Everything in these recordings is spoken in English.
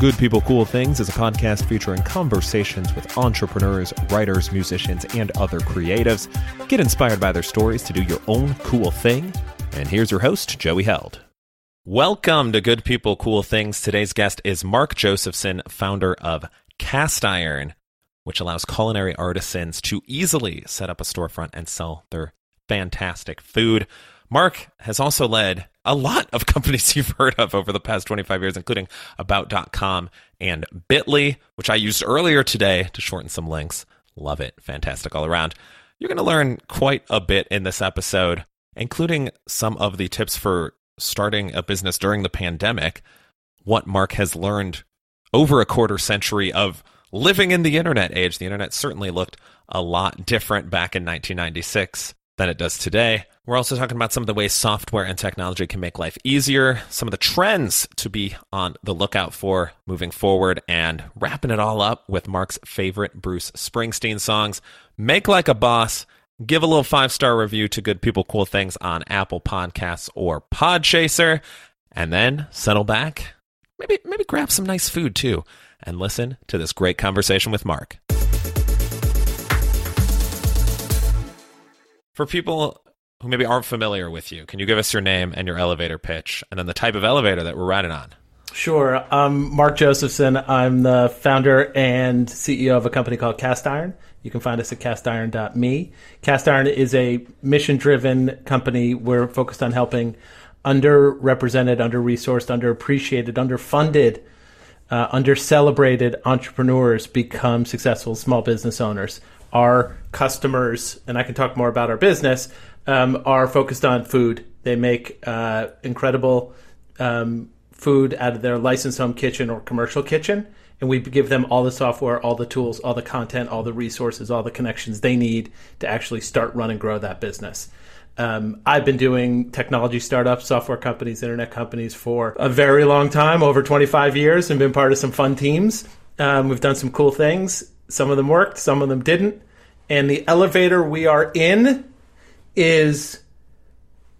Good People Cool Things is a podcast featuring conversations with entrepreneurs, writers, musicians, and other creatives. Get inspired by their stories to do your own cool thing. And here's your host, Joey Held. Welcome to Good People Cool Things. Today's guest is Mark Josephson, founder of Cast Iron, which allows culinary artisans to easily set up a storefront and sell their fantastic food. Mark has also led a lot of companies you've heard of over the past 25 years, including About.com and Bitly, which I used earlier today to shorten some links. Love it. Fantastic all around. You're going to learn quite a bit in this episode, including some of the tips for starting a business during the pandemic, what Mark has learned over a quarter century of living in the internet age. The internet certainly looked a lot different back in 1996 than it does today. We're also talking about some of the ways software and technology can make life easier, some of the trends to be on the lookout for moving forward, and wrapping it all up with Mark's favorite Bruce Springsteen songs Make Like a Boss. Give a little five star review to Good People Cool Things on Apple Podcasts or Podchaser, and then settle back. Maybe maybe grab some nice food too, and listen to this great conversation with Mark. For people who maybe aren't familiar with you, can you give us your name and your elevator pitch and then the type of elevator that we're riding on? Sure. I'm Mark Josephson. I'm the founder and CEO of a company called Cast Iron. You can find us at castiron.me. Cast Iron is a mission driven company. We're focused on helping underrepresented, under resourced, underappreciated, underfunded, uh, under celebrated entrepreneurs become successful small business owners. Our customers, and I can talk more about our business, um, are focused on food. They make uh, incredible um, food out of their licensed home kitchen or commercial kitchen, and we give them all the software, all the tools, all the content, all the resources, all the connections they need to actually start, run, and grow that business. Um, I've been doing technology startups, software companies, internet companies for a very long time, over 25 years, and been part of some fun teams. Um, we've done some cool things. Some of them worked, some of them didn't. And the elevator we are in is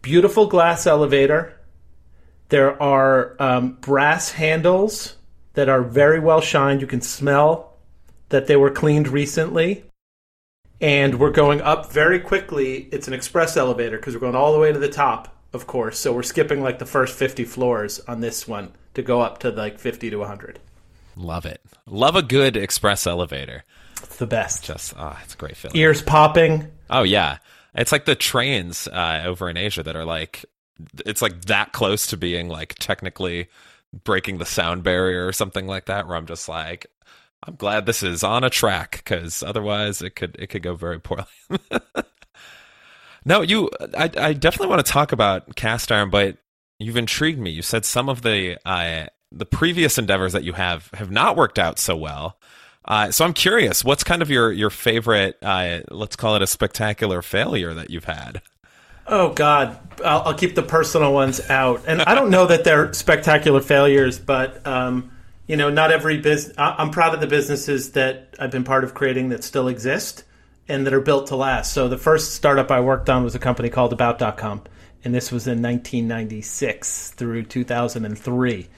beautiful glass elevator. There are um, brass handles that are very well shined. You can smell that they were cleaned recently. And we're going up very quickly. It's an express elevator because we're going all the way to the top, of course. So we're skipping like the first 50 floors on this one to go up to like 50 to 100. Love it. Love a good express elevator. It's the best. Just, ah, oh, it's a great feeling. Ears popping. Oh, yeah. It's like the trains uh, over in Asia that are like, it's like that close to being like technically breaking the sound barrier or something like that. Where I'm just like, I'm glad this is on a track because otherwise it could it could go very poorly. no, you, I, I definitely want to talk about cast iron, but you've intrigued me. You said some of the uh, the previous endeavors that you have have not worked out so well. Uh, so I'm curious, what's kind of your your favorite? Uh, let's call it a spectacular failure that you've had. Oh God, I'll, I'll keep the personal ones out, and I don't know that they're spectacular failures, but um, you know, not every business. I'm proud of the businesses that I've been part of creating that still exist and that are built to last. So the first startup I worked on was a company called About.com, and this was in 1996 through 2003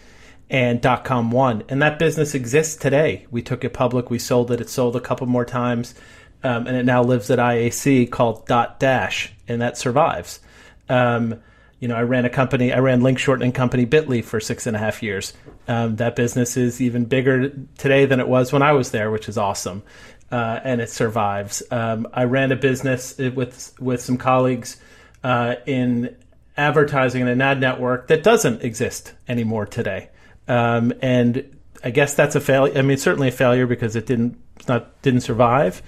and dot .com one. and that business exists today. We took it public, we sold it, it sold a couple more times, um, and it now lives at IAC called Dot Dash, and that survives. Um, you know, I ran a company, I ran link shortening company Bitly for six and a half years. Um, that business is even bigger today than it was when I was there, which is awesome, uh, and it survives. Um, I ran a business with with some colleagues uh, in advertising and an ad network that doesn't exist anymore today. Um, and I guess that's a failure. I mean, certainly a failure because it didn't not didn't survive.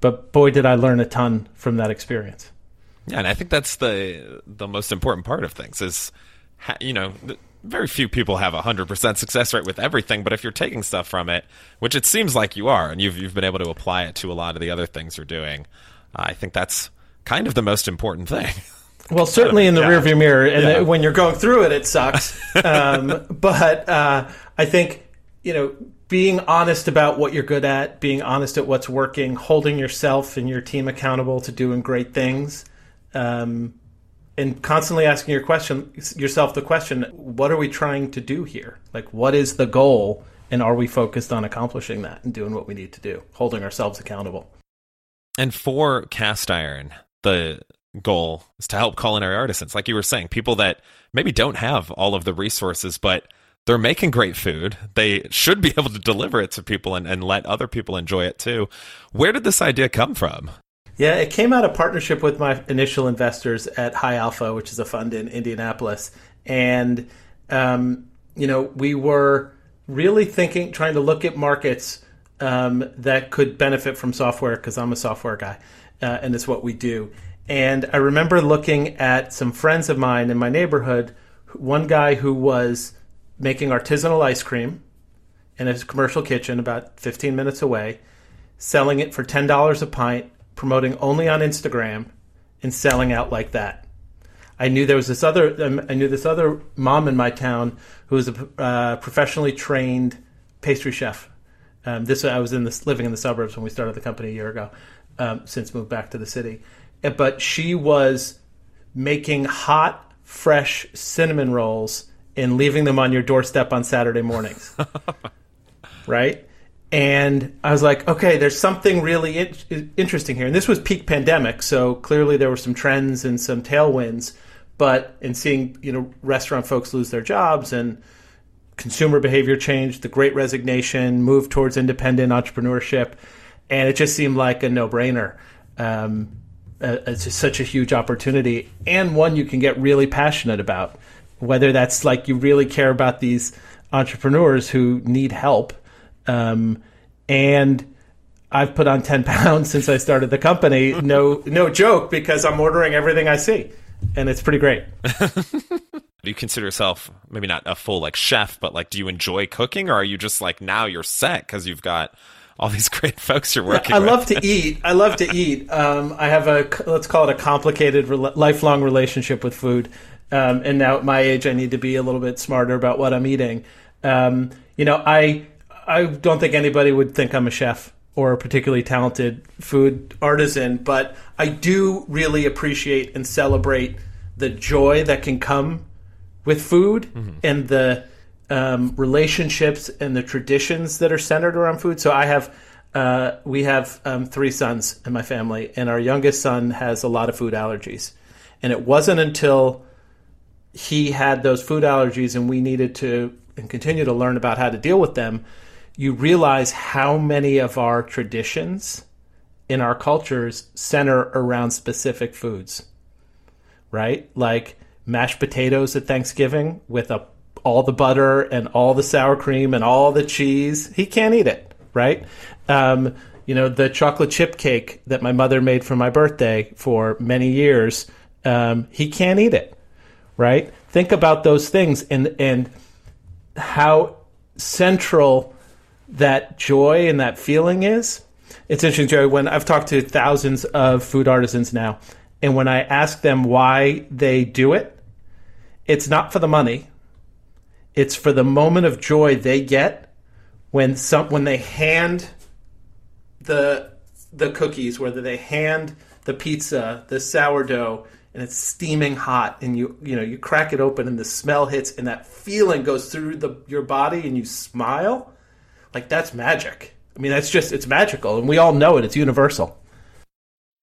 But boy, did I learn a ton from that experience. Yeah, and I think that's the the most important part of things is, you know, very few people have a hundred percent success rate with everything. But if you're taking stuff from it, which it seems like you are, and you've you've been able to apply it to a lot of the other things you're doing, I think that's kind of the most important thing. Well, certainly in the yeah. rearview mirror, and yeah. when you're going through it, it sucks. um, but uh, I think you know being honest about what you're good at, being honest at what's working, holding yourself and your team accountable to doing great things, um, and constantly asking your question yourself the question: What are we trying to do here? Like, what is the goal? and are we focused on accomplishing that and doing what we need to do, holding ourselves accountable. And for cast iron, the goal is to help culinary artisans, like you were saying, people that maybe don't have all of the resources, but they're making great food. They should be able to deliver it to people and, and let other people enjoy it too. Where did this idea come from? Yeah, it came out of partnership with my initial investors at High Alpha, which is a fund in Indianapolis. And, um, you know, we were really thinking, trying to look at markets um, that could benefit from software because I'm a software guy uh, and it's what we do. And I remember looking at some friends of mine in my neighborhood, one guy who was making artisanal ice cream in his commercial kitchen about 15 minutes away, selling it for $10 a pint, promoting only on Instagram, and selling out like that. I knew there was this other. Um, I knew this other mom in my town who was a uh, professionally trained pastry chef. Um, this I was in this living in the suburbs when we started the company a year ago. Um, since moved back to the city, but she was making hot, fresh cinnamon rolls and leaving them on your doorstep on Saturday mornings. right? And I was like, okay, there's something really in- interesting here. And this was peak pandemic, so clearly there were some trends and some tailwinds. But in seeing, you know, restaurant folks lose their jobs and consumer behavior change, the great resignation, move towards independent entrepreneurship, and it just seemed like a no-brainer. Um, it's such a huge opportunity and one you can get really passionate about whether that's like you really care about these entrepreneurs who need help. Um, and I've put on 10 pounds since I started the company. No, no joke, because I'm ordering everything I see. And it's pretty great. do you consider yourself maybe not a full like chef, but like, do you enjoy cooking or are you just like now you're set because you've got all these great folks you're working I with. love to eat. I love to eat. Um, I have a let's call it a complicated re- lifelong relationship with food. Um, and now at my age, I need to be a little bit smarter about what I'm eating. Um, you know, I I don't think anybody would think I'm a chef or a particularly talented food artisan, but I do really appreciate and celebrate the joy that can come with food mm-hmm. and the um, relationships and the traditions that are centered around food. So I have. Uh, we have um, three sons in my family, and our youngest son has a lot of food allergies. And it wasn't until he had those food allergies and we needed to and continue to learn about how to deal with them, you realize how many of our traditions in our cultures center around specific foods. Right? Like mashed potatoes at Thanksgiving with a all the butter and all the sour cream and all the cheese. He can't eat it, right? Um, you know, the chocolate chip cake that my mother made for my birthday for many years, um, he can't eat it right? Think about those things and and how central that joy and that feeling is. It's interesting, Joey, when I've talked to thousands of food artisans now, and when I ask them why they do it, it's not for the money. It's for the moment of joy they get when some when they hand the the cookies, whether they hand the pizza, the sourdough, and it's steaming hot and you you know you crack it open and the smell hits and that feeling goes through the your body and you smile like that's magic. I mean that's just it's magical and we all know it. It's universal.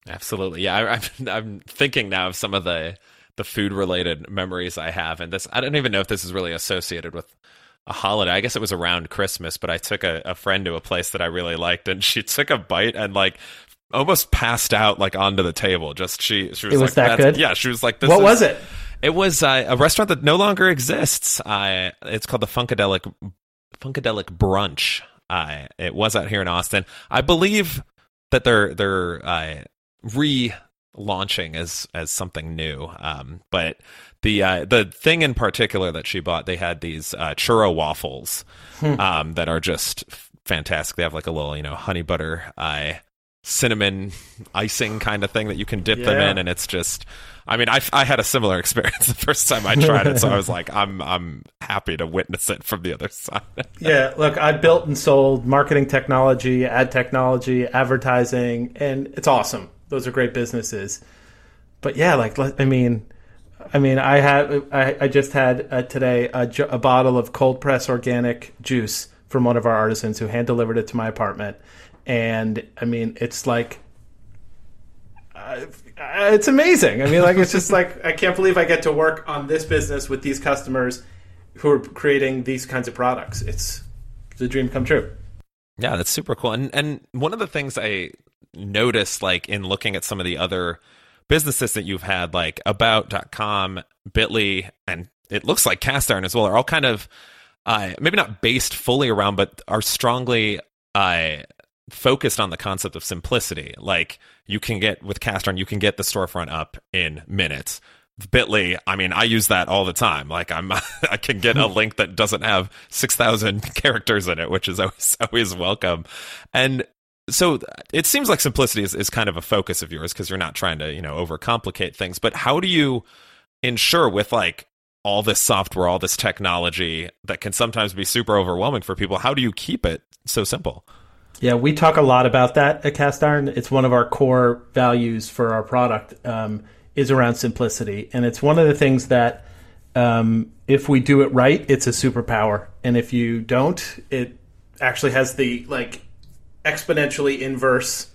Absolutely. Yeah I, I'm, I'm thinking now of some of the the food related memories i have and this i don't even know if this is really associated with a holiday. I guess it was around Christmas, but I took a, a, friend to a place that I really liked, and she took a bite and like almost passed out like onto the table. Just she she was, it was like that good. Yeah, she was like, this "What is, was it?" It was uh, a restaurant that no longer exists. Uh, it's called the Funkadelic Funkadelic Brunch. Uh, it was out here in Austin. I believe that they're they're uh, relaunching as as something new. Um, but the uh, the thing in particular that she bought, they had these uh, churro waffles hmm. um, that are just fantastic. They have like a little you know honey butter. Uh, cinnamon icing kind of thing that you can dip yeah. them in, and it's just. I mean, I, I had a similar experience the first time I tried it, so I was like, I'm I'm happy to witness it from the other side. yeah, look, I built and sold marketing technology, ad technology, advertising, and it's awesome. Those are great businesses. But yeah, like I mean, I mean, I have I, I just had uh, today a, a bottle of cold press organic juice from one of our artisans who hand delivered it to my apartment. And I mean, it's like, uh, it's amazing. I mean, like, it's just like, I can't believe I get to work on this business with these customers who are creating these kinds of products. It's the dream come true. Yeah, that's super cool. And and one of the things I noticed like in looking at some of the other businesses that you've had like about.com, Bitly and it looks like cast iron as well are all kind of uh, maybe not based fully around but are strongly uh, focused on the concept of simplicity. Like you can get with cast iron you can get the storefront up in minutes. Bitly, I mean, I use that all the time. Like I'm, I can get a link that doesn't have six thousand characters in it, which is always always welcome. And so it seems like simplicity is, is kind of a focus of yours because you're not trying to you know overcomplicate things. But how do you ensure with like all this software, all this technology that can sometimes be super overwhelming for people? How do you keep it so simple? Yeah, we talk a lot about that at Cast Iron. It's one of our core values for our product. Um, is around simplicity, and it's one of the things that um, if we do it right, it's a superpower, and if you don't, it actually has the like exponentially inverse,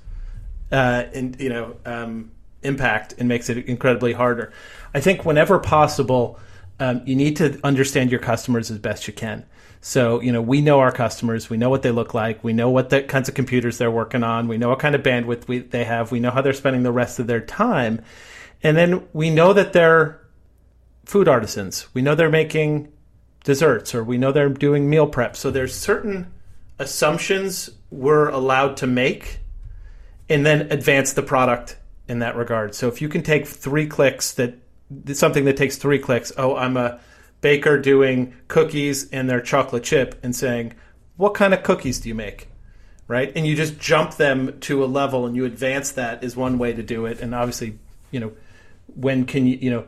uh, in, you know, um, impact and makes it incredibly harder. I think whenever possible, um, you need to understand your customers as best you can. So, you know, we know our customers, we know what they look like, we know what the kinds of computers they're working on, we know what kind of bandwidth we, they have, we know how they're spending the rest of their time. And then we know that they're food artisans. We know they're making desserts or we know they're doing meal prep. So there's certain assumptions we're allowed to make and then advance the product in that regard. So if you can take three clicks that something that takes three clicks, oh, I'm a baker doing cookies and their chocolate chip and saying, what kind of cookies do you make? Right? And you just jump them to a level and you advance that is one way to do it. And obviously, you know, when can you you know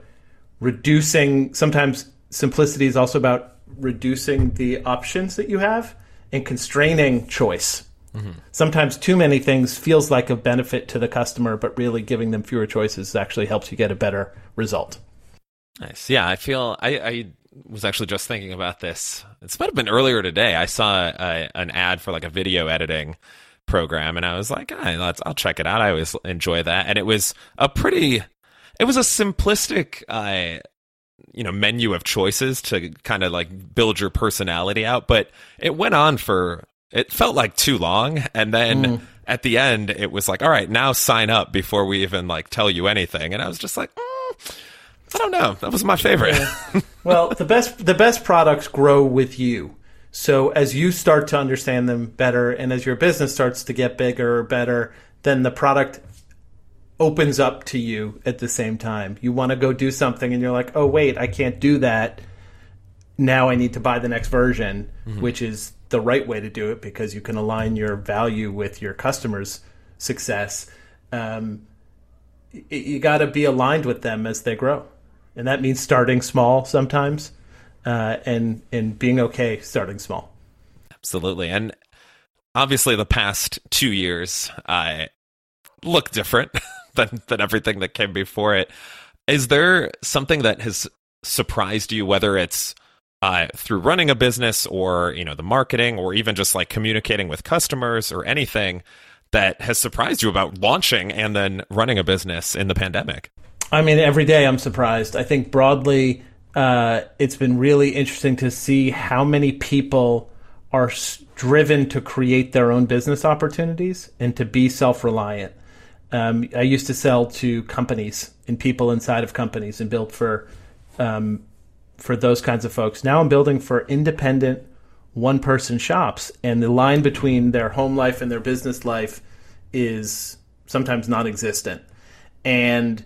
reducing sometimes simplicity is also about reducing the options that you have and constraining choice. Mm-hmm. sometimes too many things feels like a benefit to the customer but really giving them fewer choices actually helps you get a better result. Nice. Yeah i feel i, I was actually just thinking about this. It might have been earlier today. I saw a, an ad for like a video editing program and i was like "Let's! i'll check it out. I always enjoy that. And it was a pretty it was a simplistic uh, you know menu of choices to kind of like build your personality out but it went on for it felt like too long and then mm. at the end it was like all right now sign up before we even like tell you anything and i was just like mm, i don't know that was my favorite yeah. well the best the best products grow with you so as you start to understand them better and as your business starts to get bigger or better then the product opens up to you at the same time. You want to go do something and you're like, "Oh wait, I can't do that. Now I need to buy the next version," mm-hmm. which is the right way to do it because you can align your value with your customers' success. Um, you got to be aligned with them as they grow, and that means starting small sometimes, uh, and and being okay starting small. Absolutely, and obviously the past two years uh, look different. than than everything that came before it. Is there something that has surprised you, whether it's uh, through running a business or you know the marketing or even just like communicating with customers or anything that has surprised you about launching and then running a business in the pandemic? I mean, every day I'm surprised. I think broadly, uh, it's been really interesting to see how many people are driven to create their own business opportunities and to be self reliant. Um, I used to sell to companies and people inside of companies and build for um, for those kinds of folks. Now I'm building for independent one person shops, and the line between their home life and their business life is sometimes non-existent. And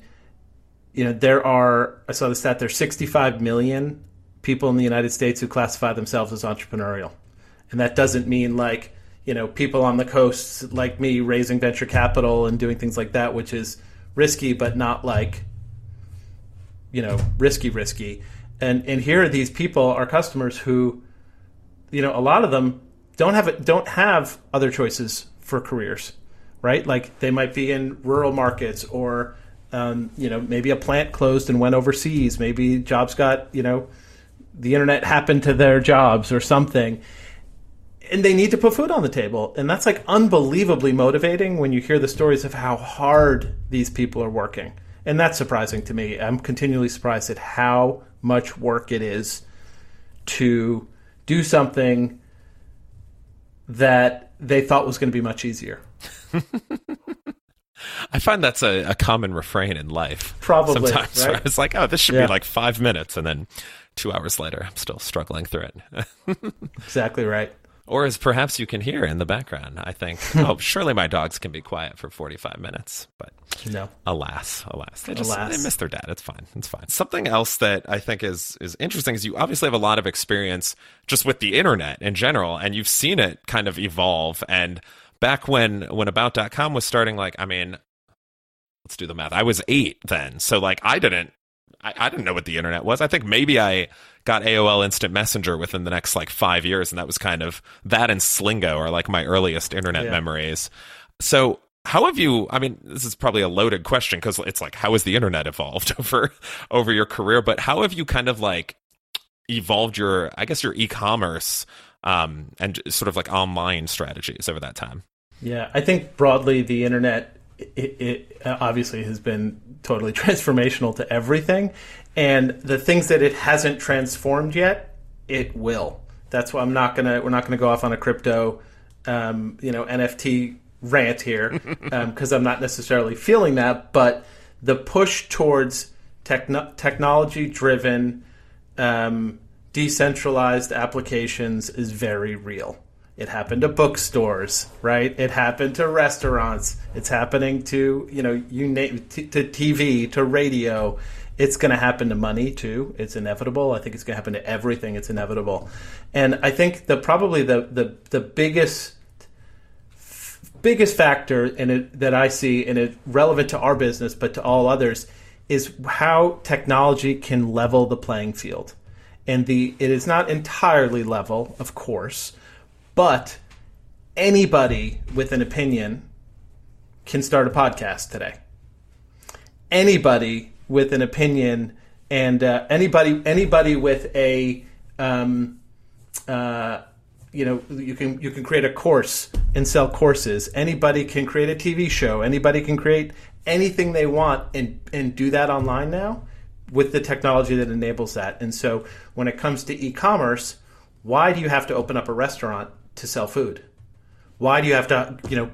you know there are I saw the stat there's 65 million people in the United States who classify themselves as entrepreneurial, and that doesn't mean like you know people on the coasts like me raising venture capital and doing things like that, which is risky but not like you know risky risky. And and here are these people, our customers, who you know a lot of them don't have don't have other choices for careers, right? Like they might be in rural markets or um, you know maybe a plant closed and went overseas. Maybe jobs got you know the internet happened to their jobs or something and they need to put food on the table. And that's like unbelievably motivating when you hear the stories of how hard these people are working. And that's surprising to me. I'm continually surprised at how much work it is to do something that they thought was going to be much easier. I find that's a, a, common refrain in life. Probably. Sometimes right? it's like, oh, this should yeah. be like five minutes. And then two hours later, I'm still struggling through it. exactly right. Or as perhaps you can hear in the background, I think, oh, surely my dogs can be quiet for 45 minutes. But no. alas, alas, they just alas. they miss their dad. It's fine. It's fine. Something else that I think is, is interesting is you obviously have a lot of experience just with the internet in general, and you've seen it kind of evolve. And back when, when About.com was starting, like, I mean, let's do the math. I was eight then. So, like, I didn't I, I, didn't know what the internet was. I think maybe I got AOL Instant Messenger within the next like five years, and that was kind of that and Slingo are like my earliest internet yeah. memories. So, how have you? I mean, this is probably a loaded question because it's like, how has the internet evolved over over your career? But how have you kind of like evolved your, I guess, your e-commerce um, and sort of like online strategies over that time? Yeah, I think broadly the internet it, it, obviously has been totally transformational to everything. And the things that it hasn't transformed yet, it will. That's why I'm not gonna. We're not gonna go off on a crypto, um, you know, NFT rant here because um, I'm not necessarily feeling that. But the push towards techno- technology-driven, um, decentralized applications is very real. It happened to bookstores, right? It happened to restaurants. It's happening to you know you name t- to TV, to radio. It's going to happen to money too. It's inevitable. I think it's going to happen to everything. It's inevitable, and I think the probably the the the biggest biggest factor in it that I see in it relevant to our business, but to all others, is how technology can level the playing field. And the it is not entirely level, of course, but anybody with an opinion can start a podcast today. Anybody with an opinion and uh, anybody anybody with a um, uh, you know you can you can create a course and sell courses. Anybody can create a TV show. Anybody can create anything they want and and do that online now with the technology that enables that. And so when it comes to e-commerce, why do you have to open up a restaurant to sell food? Why do you have to, you know,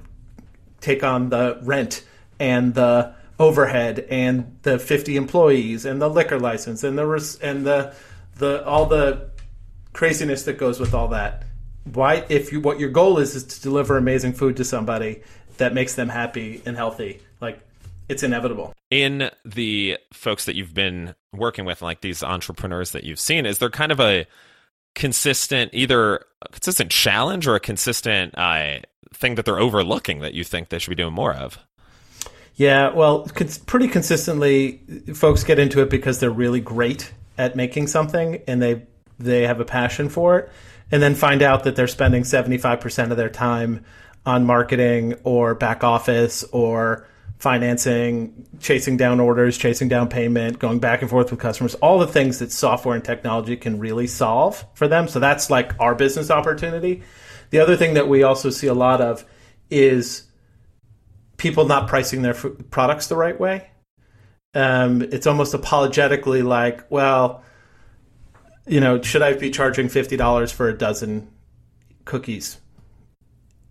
take on the rent and the overhead and the 50 employees and the liquor license and the res- and the the all the craziness that goes with all that? Why if you what your goal is is to deliver amazing food to somebody that makes them happy and healthy, like it's inevitable. In the folks that you've been working with, like these entrepreneurs that you've seen, is there kind of a consistent either consistent challenge or a consistent uh, thing that they're overlooking that you think they should be doing more of? Yeah, well, pretty consistently, folks get into it because they're really great at making something and they they have a passion for it, and then find out that they're spending seventy five percent of their time on marketing or back office or financing, chasing down orders, chasing down payment, going back and forth with customers, all the things that software and technology can really solve for them. So that's like our business opportunity. The other thing that we also see a lot of is people not pricing their products the right way. Um, it's almost apologetically like, well, you know, should I be charging fifty dollars for a dozen cookies?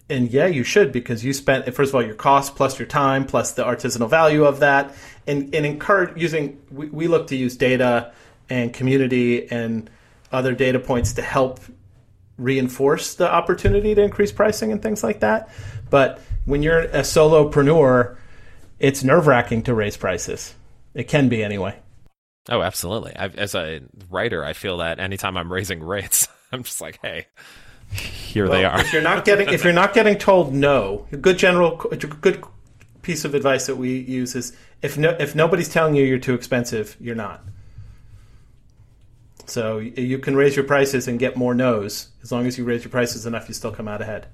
And yeah, you should because you spent first of all your cost plus your time plus the artisanal value of that, and and encourage using. We, we look to use data and community and other data points to help reinforce the opportunity to increase pricing and things like that. But when you're a solopreneur, it's nerve wracking to raise prices. It can be anyway. Oh, absolutely. I've, as a writer, I feel that anytime I'm raising rates, I'm just like, hey, here well, they are. if you're not getting if you're not getting told no, a good general good piece of advice that we use is if no if nobody's telling you you're too expensive, you're not. So you can raise your prices and get more no's as long as you raise your prices enough, you still come out ahead.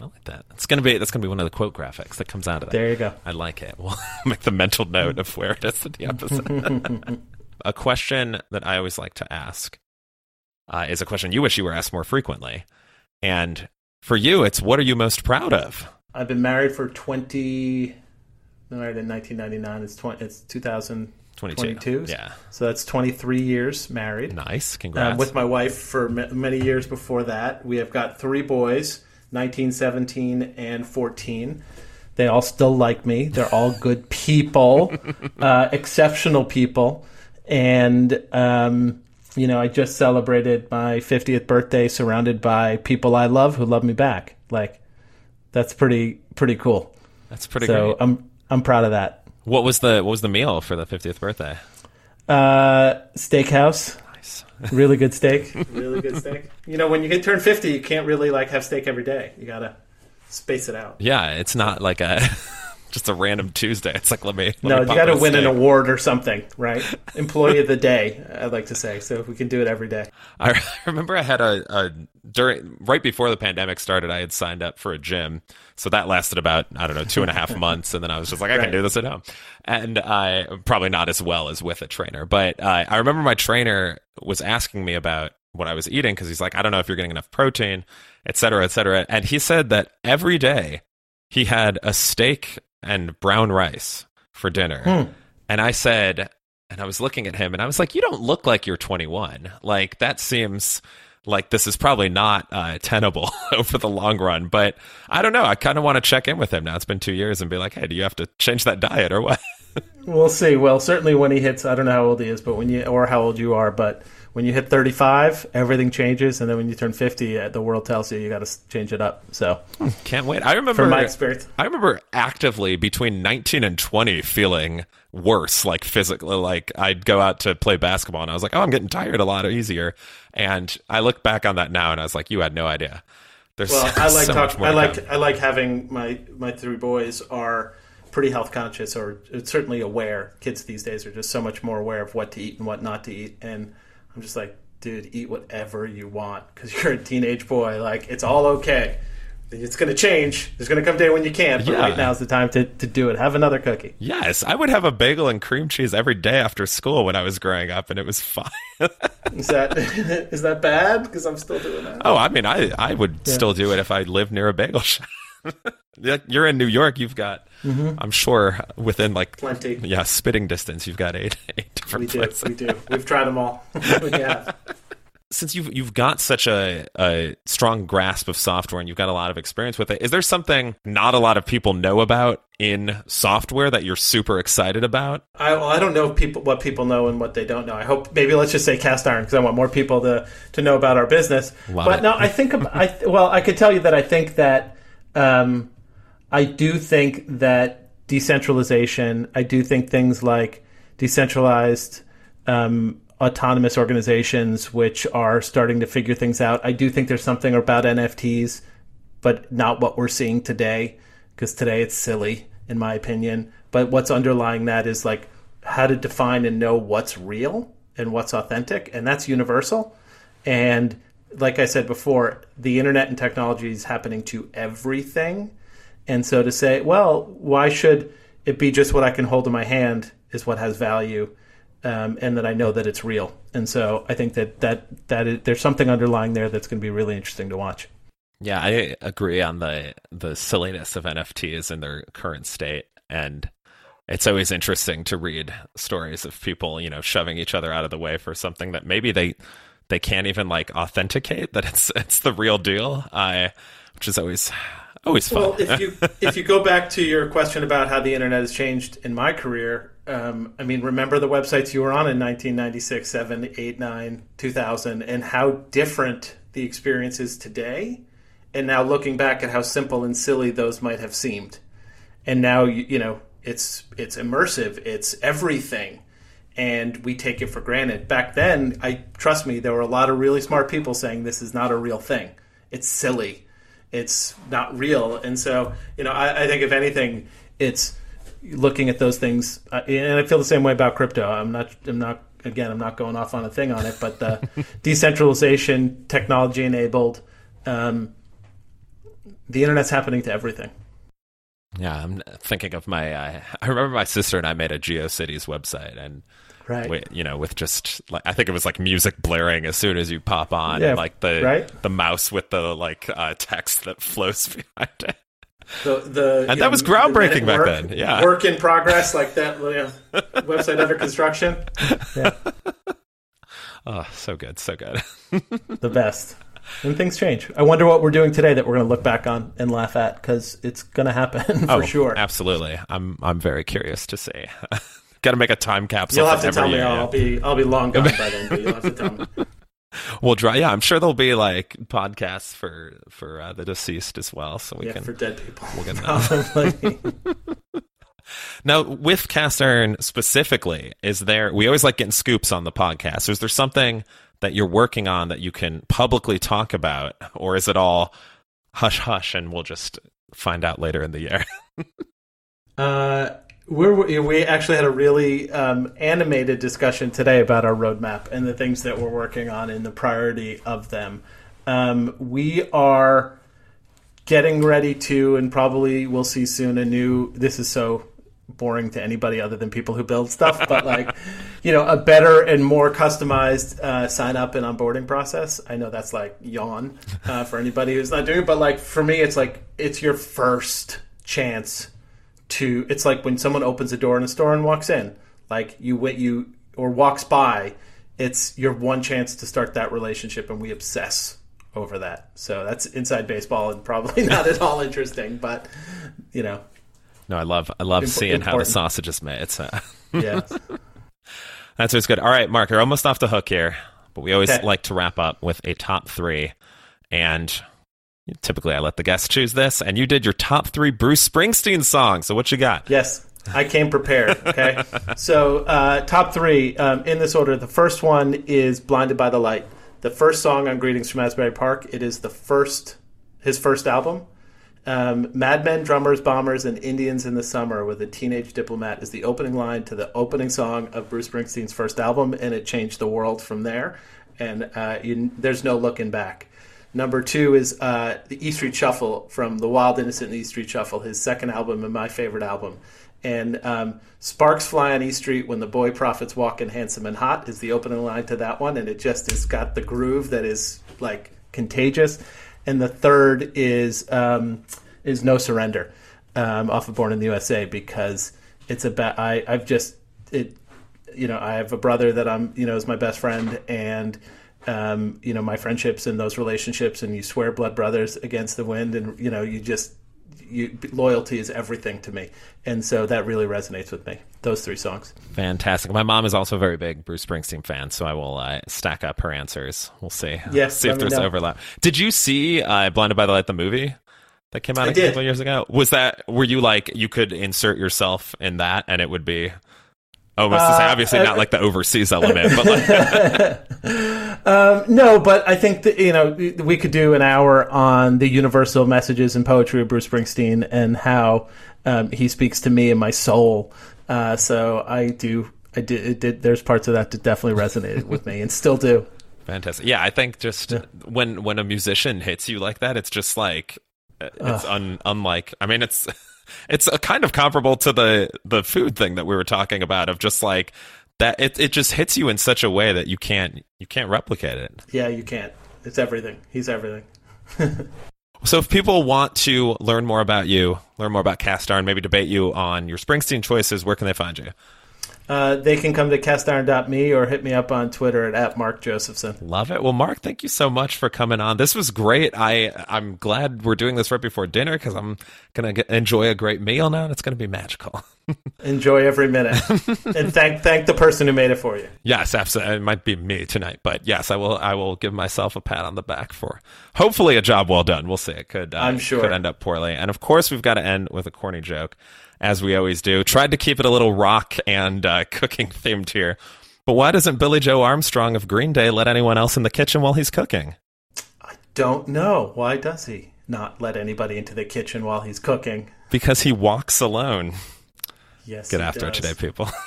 I like that. It's gonna be that's gonna be one of the quote graphics that comes out of that. There you go. I like it. We'll make the mental note of where it is in the episode. a question that I always like to ask uh, is a question you wish you were asked more frequently. And for you, it's what are you most proud of? I've been married for 20 married in 1999. It's 20 it's 2022. Yeah. So that's 23 years married. Nice. Congrats. Um, with my wife for ma- many years before that. We have got three boys, 19, 17, and 14. They all still like me. They're all good people, uh, exceptional people. And, um, you know, I just celebrated my 50th birthday surrounded by people I love who love me back. Like, that's pretty pretty cool. That's pretty cool. so great. I'm I'm proud of that. What was the what was the meal for the 50th birthday? Uh, steakhouse, Nice. really good steak. really good steak. You know, when you get turn 50, you can't really like have steak every day. You gotta space it out. Yeah, it's not like a just a random Tuesday. It's like let me. let No, me you got to win an award or something, right? Employee of the day, I'd like to say. So if we can do it every day. I remember I had a, a during right before the pandemic started. I had signed up for a gym, so that lasted about I don't know two and a half months, and then I was just like, I Right. can do this at home, and I probably not as well as with a trainer, but uh, I remember my trainer was asking me about what I was eating because he's like, I don't know if you're getting enough protein, et cetera, et cetera, and he said that every day he had a steak and brown rice for dinner, Hmm. and I said. And I was looking at him and I was like, You don't look like you're 21. Like, that seems like this is probably not uh, tenable over the long run. But I don't know. I kind of want to check in with him now. It's been two years and be like, Hey, do you have to change that diet or what? We'll see. Well, certainly when he hits, I don't know how old he is, but when you or how old you are, but when you hit 35, everything changes, and then when you turn 50, uh, the world tells you you got to change it up. So, Can't wait. I remember from my experience, I remember actively between 19 and 20 feeling worse, like physically. Like I'd go out to play basketball and I was like, oh, I'm getting tired a lot easier. And I look back on that now and I was like, you had no idea. There's well, I like so much talk, more I like come. I like having my my three boys are pretty health conscious or certainly aware. Kids these days are just so much more aware of what to eat and what not to eat, and I'm just like, dude, eat whatever you want because you're a teenage boy. Like it's all okay. It's going to change. There's going to come a day when you can't, but Yeah. right now is the time to, to do it. Have another cookie. Yes, I would have a bagel and cream cheese every day after school when I was growing up, and it was fine. Is that is that bad? Because I'm still doing that. oh, I mean, I I would still do it if I lived near a bagel shop. Yeah, You're in New York. You've got, I'm sure, within like Mm-hmm. Plenty. yeah, spitting distance. You've got eight eight different We do. places. We do. We've tried them all. yeah. Since you've you've got such a, a strong grasp of software and you've got a lot of experience with it, is there something not a lot of people know about in software that you're super excited about? I, well, I don't know if people what people know and what they don't know. I hope maybe let's just say cast iron because I want more people to to know about our business. Love but it. no, I think ab- I well I could tell you that I think that um, I do think that decentralization. I do think things like decentralized. Um, autonomous organizations which are starting to figure things out. I do think there's something about NFTs, but not what we're seeing today because today it's silly in my opinion. But what's underlying that is like how to define and know what's real and what's authentic, and that's universal. And like I said before, the internet and technology is happening to everything. And so to say, well, why should it be just what I can hold in my hand is what has value, um, and that I know that it's real. And so I think that that that is, there's something underlying there that's going to be really interesting to watch. Yeah, I agree on the the silliness of NFTs in their current state, and it's always interesting to read stories of people, you know, shoving each other out of the way for something that maybe they they can't even like authenticate that it's it's the real deal. I, which is always always fun. Well, if you if you go back to your question about how the internet has changed in my career, um, I mean, remember the websites you were on in 1996, 7, 8, 9, 2000, and how different the experience is today. And now looking back at how simple and silly those might have seemed, and now you, you know it's it's immersive, it's everything, and we take it for granted. Back then, I trust me, there were a lot of really smart people saying this is not a real thing. It's silly it's not real. And so, you know, I, I think if anything, it's looking at those things, uh, and I feel the same way about crypto. I'm not, I'm not, again, I'm not going off on a thing on it, but the decentralization, technology enabled, um, the internet's happening to everything. yeah, I'm thinking of my. Uh, I remember my sister and I made a GeoCities website, and Right. With, you know, with just like I think it was like music blaring as soon as you pop on, Yeah, and like the right. the mouse with the like uh, text that flows behind it. The, the And you that was groundbreaking minute back work- then, yeah. work in progress like that. You know, website under construction. Yeah, Oh, so good, so good. the best. And things change. I wonder what we're doing today that we're going to look back on and laugh at because it's going to happen for oh, sure. absolutely. I'm I'm very curious to see. Got to make a time capsule. You'll have to tell me. year, I'll yeah. be I'll be long gone by then. But you'll have to tell me. We'll try. Yeah, I'm sure there'll be like podcasts for for uh, the deceased as well, so we Yeah, can for dead people. we'll get that. Now, with cast iron specifically, is there? We always like getting scoops on the podcast. So Is there something that you're working on that you can publicly talk about, or is it all hush hush and we'll just find out later in the year? Uh, we're, we actually had a really um, animated discussion today about our roadmap and the things that we're working on and the priority of them. Um, we are getting ready to, and probably we'll see soon, a new. This is so boring to anybody other than people who build stuff, but like, you know, a better and more customized uh, sign up and onboarding process. I know that's like yawn uh, for anybody who's not doing it, but like for me, it's like it's your first chance to it's like when someone opens a door in a store and walks in like you you or walks by it's your one chance to start that relationship and we obsess over that so that's inside baseball and probably not at all interesting but you know no, I love I love Impo- seeing how the important. sausage is made. So yeah that's always good. All right, Mark, you're almost off the hook here, but we always Okay. like to wrap up with a top three, and typically I let the guests choose this, and you did your top three Bruce Springsteen songs. So what you got? Yes, I came prepared. Okay, so uh, top three um, in this order. The first one is "Blinded by the Light," the first song on "Greetings from Asbury Park." It is the first, his first album. Um, Mad Men, Drummers, Bombers, and Indians in the Summer with a Teenage Diplomat is the opening line to the opening song of Bruce Springsteen's first album, and it changed the world from there. And uh, you, there's no looking back. Number two is uh, the E Street Shuffle from the Wild Innocent and E Street Shuffle, his second album and my favorite album. And um, Sparks Fly on E Street when the boy prophets walk in handsome and hot is the opening line to that one, and it just has got the groove that is like contagious. And the third is um, is No Surrender um, off of Born in the USA because it's about I I've just it you know I have a brother that I'm you know is my best friend and um, you know my friendships and those relationships and you swear blood brothers against the wind and you know you just you, loyalty is everything to me and so that really resonates with me those three songs Fantastic. My mom is also a very big Bruce Springsteen fan, so I will uh, stack up her answers. We'll see. Yes, see if there's know. overlap. Did you see uh, Blinded by the Light, the movie that came out I a did. couple years ago? Was that were you like you could insert yourself in that and it would be almost the same? Uh, Obviously, uh, not like the overseas element, but like no but I think that you know we could do an hour on the universal messages and poetry of Bruce Springsteen and how um, he speaks to me and my soul uh, so I do I did, it did there's parts of that that definitely resonated with me and still do fantastic. Yeah, I think just when when a musician hits you like that, it's just like uh, it's un, unlike. I mean, it's it's a kind of comparable to the the food thing that we were talking about of just like that. It it just hits you in such a way that you can't you can't replicate it. yeah you can't it's everything he's everything So if people want to learn more about you, learn more about Cast Iron, maybe debate you on your Springsteen choices, where can they find you? Uh, they can come to castiron.me or hit me up on Twitter at, at Mark Josephson. Love it. Well, Mark, thank you so much for coming on. This was great. I I'm glad we're doing this right before dinner because I'm gonna enjoy a great meal now, and it's gonna be magical. Enjoy every minute, and thank thank the person who made it for you. yes, absolutely. It might be me tonight, but yes, I will. I will give myself a pat on the back for hopefully a job well done. We'll see. It could. Uh, I'm sure. could end up poorly, and of course, we've got to end with a corny joke, as we always do. Tried to keep it a little rock and uh, cooking themed here. But why doesn't Billie Joe Armstrong of Green Day let anyone else in the kitchen while he's cooking? I don't know why does he not let anybody into the kitchen while he's cooking? Because he walks alone. Yes, Get he after it today, people.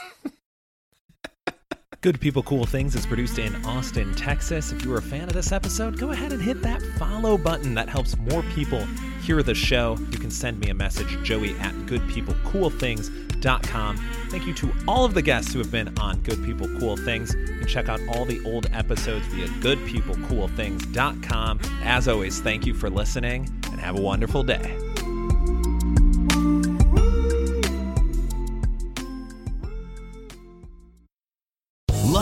Good People Cool Things is produced in Austin, Texas. If you were a fan of this episode, go ahead and hit that follow button. That helps more people hear the show, you can send me a message, joey at goodpeoplecoolthings.com. Thank you to all of the guests who have been on Good People Cool Things. You can check out all the old episodes via goodpeoplecoolthings.com. As always, thank you for listening and have a wonderful day.